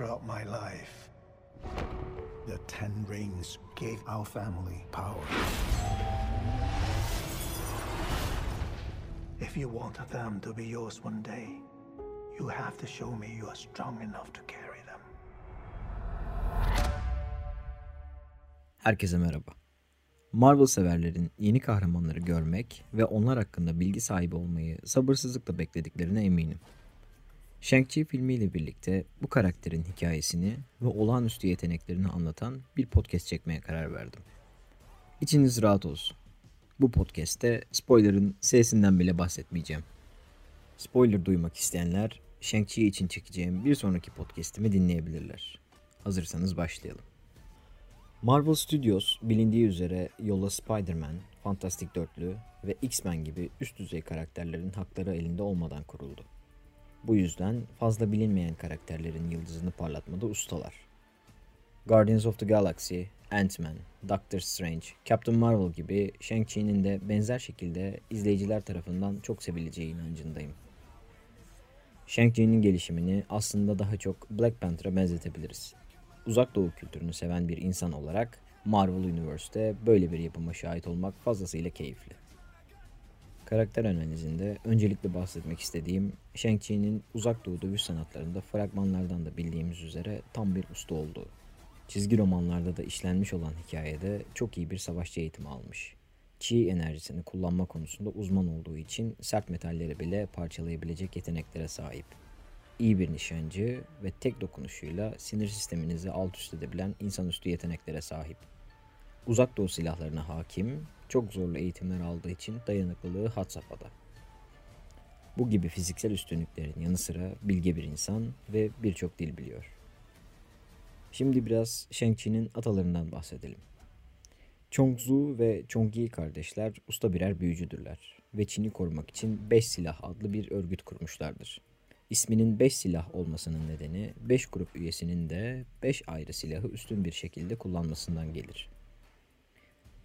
throughout my life. The Ten Rings gave our family power. If you want them to be yours one day, you have to show me you are strong enough to carry them. Herkese merhaba. Marvel severlerin yeni kahramanları görmek ve onlar hakkında bilgi sahibi olmayı sabırsızlıkla beklediklerine eminim. Shang-Chi filmiyle birlikte bu karakterin hikayesini ve olağanüstü yeteneklerini anlatan bir podcast çekmeye karar verdim. İçiniz rahat olsun. Bu podcast'te spoiler'ın sesinden bile bahsetmeyeceğim. Spoiler duymak isteyenler Shang-Chi için çekeceğim bir sonraki podcast'imi dinleyebilirler. Hazırsanız başlayalım. Marvel Studios bilindiği üzere yola Spider-Man, Fantastik Dörtlü ve X-Men gibi üst düzey karakterlerin hakları elinde olmadan kuruldu. Bu yüzden fazla bilinmeyen karakterlerin yıldızını parlatmada ustalar. Guardians of the Galaxy, Ant-Man, Doctor Strange, Captain Marvel gibi Shang-Chi'nin de benzer şekilde izleyiciler tarafından çok sevileceği inancındayım. Shang-Chi'nin gelişimini aslında daha çok Black Panther'a benzetebiliriz. Uzak Doğu kültürünü seven bir insan olarak Marvel Universe'te böyle bir yapıma şahit olmak fazlasıyla keyifli. Karakter analizinde öncelikle bahsetmek istediğim Shang-Chi'nin uzak doğu dövüş sanatlarında fragmanlardan da bildiğimiz üzere tam bir usta olduğu. Çizgi romanlarda da işlenmiş olan hikayede çok iyi bir savaşçı eğitimi almış. Chi enerjisini kullanma konusunda uzman olduğu için sert metalleri bile parçalayabilecek yeteneklere sahip. İyi bir nişancı ve tek dokunuşuyla sinir sisteminizi alt üst edebilen insanüstü yeteneklere sahip. Uzak doğu silahlarına hakim, çok zorlu eğitimler aldığı için dayanıklılığı had safhada. Bu gibi fiziksel üstünlüklerin yanı sıra bilge bir insan ve birçok dil biliyor. Şimdi biraz Shang-Chi'nin atalarından bahsedelim. Chongzu ve Chongyi kardeşler usta birer büyücüdürler ve Çin'i korumak için Beş Silah adlı bir örgüt kurmuşlardır. İsminin 5 silah olmasının nedeni 5 grup üyesinin de 5 ayrı silahı üstün bir şekilde kullanmasından gelir.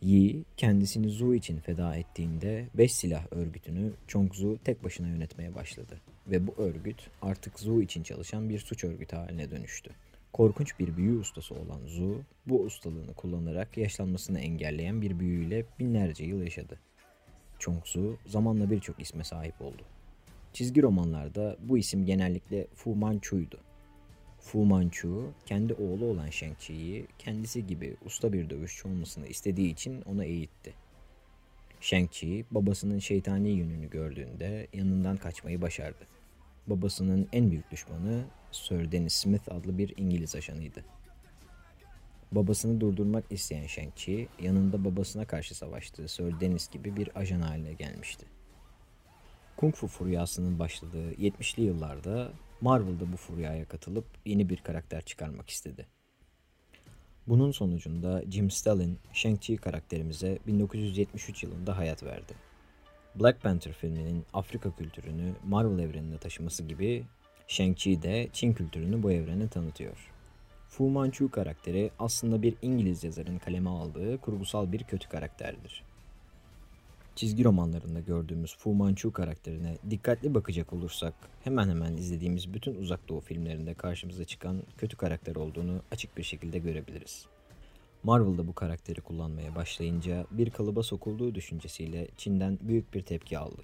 Yi kendisini Zhu için feda ettiğinde 5 silah örgütünü Chongzu tek başına yönetmeye başladı ve bu örgüt artık Zhu için çalışan bir suç örgütü haline dönüştü. Korkunç bir büyü ustası olan Zhu bu ustalığını kullanarak yaşlanmasını engelleyen bir büyüyle binlerce yıl yaşadı. Chongzu zamanla birçok isme sahip oldu. Çizgi romanlarda bu isim genellikle Fu Manchu'ydu. Fu Manchu, kendi oğlu olan Shang-Chi'yi kendisi gibi usta bir dövüşçü olmasını istediği için ona eğitti. Shang-Chi, babasının şeytani yönünü gördüğünde yanından kaçmayı başardı. Babasının en büyük düşmanı Sir Dennis Smith adlı bir İngiliz ajanıydı. Babasını durdurmak isteyen Shang-Chi, yanında babasına karşı savaştığı Sir Dennis gibi bir ajan haline gelmişti. Kung Fu furyasının başladığı 70'li yıllarda Marvel'da bu furyaya katılıp yeni bir karakter çıkarmak istedi. Bunun sonucunda Jim Stalin, Shang-Chi karakterimize 1973 yılında hayat verdi. Black Panther filminin Afrika kültürünü Marvel evrenine taşıması gibi Shang-Chi de Çin kültürünü bu evrene tanıtıyor. Fu Manchu karakteri aslında bir İngiliz yazarın kaleme aldığı kurgusal bir kötü karakterdir çizgi romanlarında gördüğümüz Fu Manchu karakterine dikkatli bakacak olursak hemen hemen izlediğimiz bütün uzak doğu filmlerinde karşımıza çıkan kötü karakter olduğunu açık bir şekilde görebiliriz. Marvel'da bu karakteri kullanmaya başlayınca bir kalıba sokulduğu düşüncesiyle Çin'den büyük bir tepki aldı.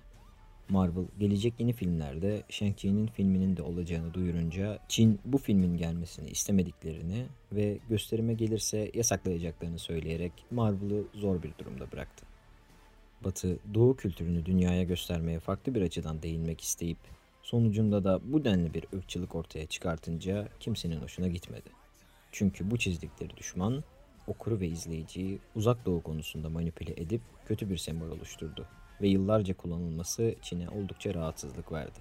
Marvel gelecek yeni filmlerde Shang-Chi'nin filminin de olacağını duyurunca Çin bu filmin gelmesini istemediklerini ve gösterime gelirse yasaklayacaklarını söyleyerek Marvel'ı zor bir durumda bıraktı. Batı, Doğu kültürünü dünyaya göstermeye farklı bir açıdan değinmek isteyip sonucunda da bu denli bir ırkçılık ortaya çıkartınca kimsenin hoşuna gitmedi. Çünkü bu çizdikleri düşman okuru ve izleyiciyi uzak doğu konusunda manipüle edip kötü bir sembol oluşturdu ve yıllarca kullanılması Çin'e oldukça rahatsızlık verdi.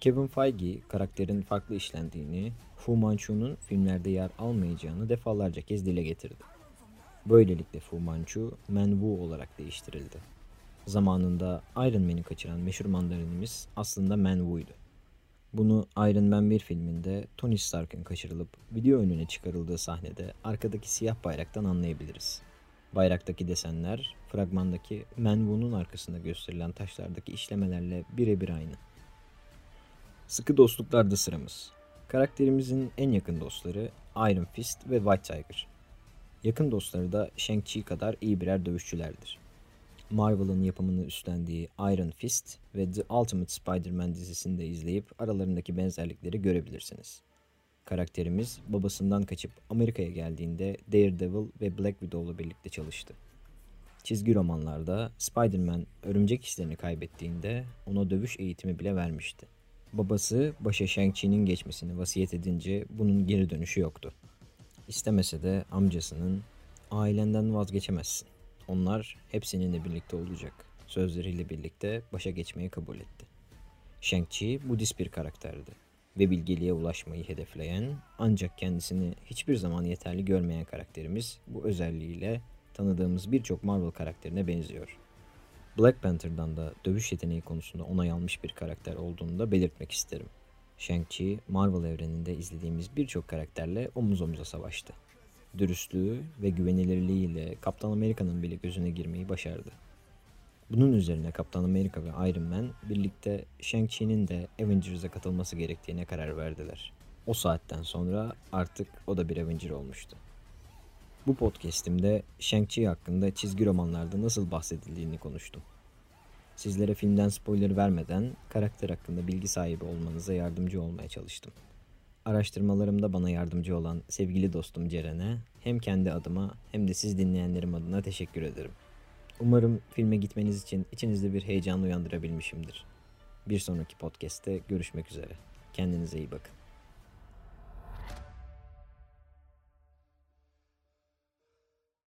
Kevin Feige karakterin farklı işlendiğini, Fu Manchu'nun filmlerde yer almayacağını defalarca kez dile getirdi. Böylelikle Fu Manchu, Man Wu olarak değiştirildi. Zamanında Iron Man'i kaçıran meşhur mandarinimiz aslında Man Wu'ydu. Bunu Iron Man 1 filminde Tony Stark'ın kaçırılıp video önüne çıkarıldığı sahnede arkadaki siyah bayraktan anlayabiliriz. Bayraktaki desenler fragmandaki Man Wu'nun arkasında gösterilen taşlardaki işlemelerle birebir aynı. Sıkı dostluklarda sıramız. Karakterimizin en yakın dostları Iron Fist ve White Tiger. Yakın dostları da Shang-Chi kadar iyi birer dövüşçülerdir. Marvel'ın yapımını üstlendiği Iron Fist ve The Ultimate Spider-Man dizisini de izleyip aralarındaki benzerlikleri görebilirsiniz. Karakterimiz babasından kaçıp Amerika'ya geldiğinde Daredevil ve Black Widow'la birlikte çalıştı. Çizgi romanlarda Spider-Man örümcek hislerini kaybettiğinde ona dövüş eğitimi bile vermişti. Babası başa Shang-Chi'nin geçmesini vasiyet edince bunun geri dönüşü yoktu. İstemese de amcasının ailenden vazgeçemezsin. Onlar hep seninle birlikte olacak. Sözleriyle birlikte başa geçmeyi kabul etti. Shang-Chi Budist bir karakterdi ve bilgeliğe ulaşmayı hedefleyen ancak kendisini hiçbir zaman yeterli görmeyen karakterimiz bu özelliğiyle tanıdığımız birçok Marvel karakterine benziyor. Black Panther'dan da dövüş yeteneği konusunda onay almış bir karakter olduğunu da belirtmek isterim. Shang-Chi, Marvel evreninde izlediğimiz birçok karakterle omuz omuza savaştı. Dürüstlüğü ve güvenilirliğiyle Kaptan Amerika'nın bile gözüne girmeyi başardı. Bunun üzerine Kaptan Amerika ve Iron Man birlikte Shang-Chi'nin de Avengers'a katılması gerektiğine karar verdiler. O saatten sonra artık o da bir Avenger olmuştu. Bu podcast'imde Shang-Chi hakkında çizgi romanlarda nasıl bahsedildiğini konuştum. Sizlere filmden spoiler vermeden karakter hakkında bilgi sahibi olmanıza yardımcı olmaya çalıştım. Araştırmalarımda bana yardımcı olan sevgili dostum Ceren'e hem kendi adıma hem de siz dinleyenlerim adına teşekkür ederim. Umarım filme gitmeniz için içinizde bir heyecan uyandırabilmişimdir. Bir sonraki podcast'te görüşmek üzere. Kendinize iyi bakın.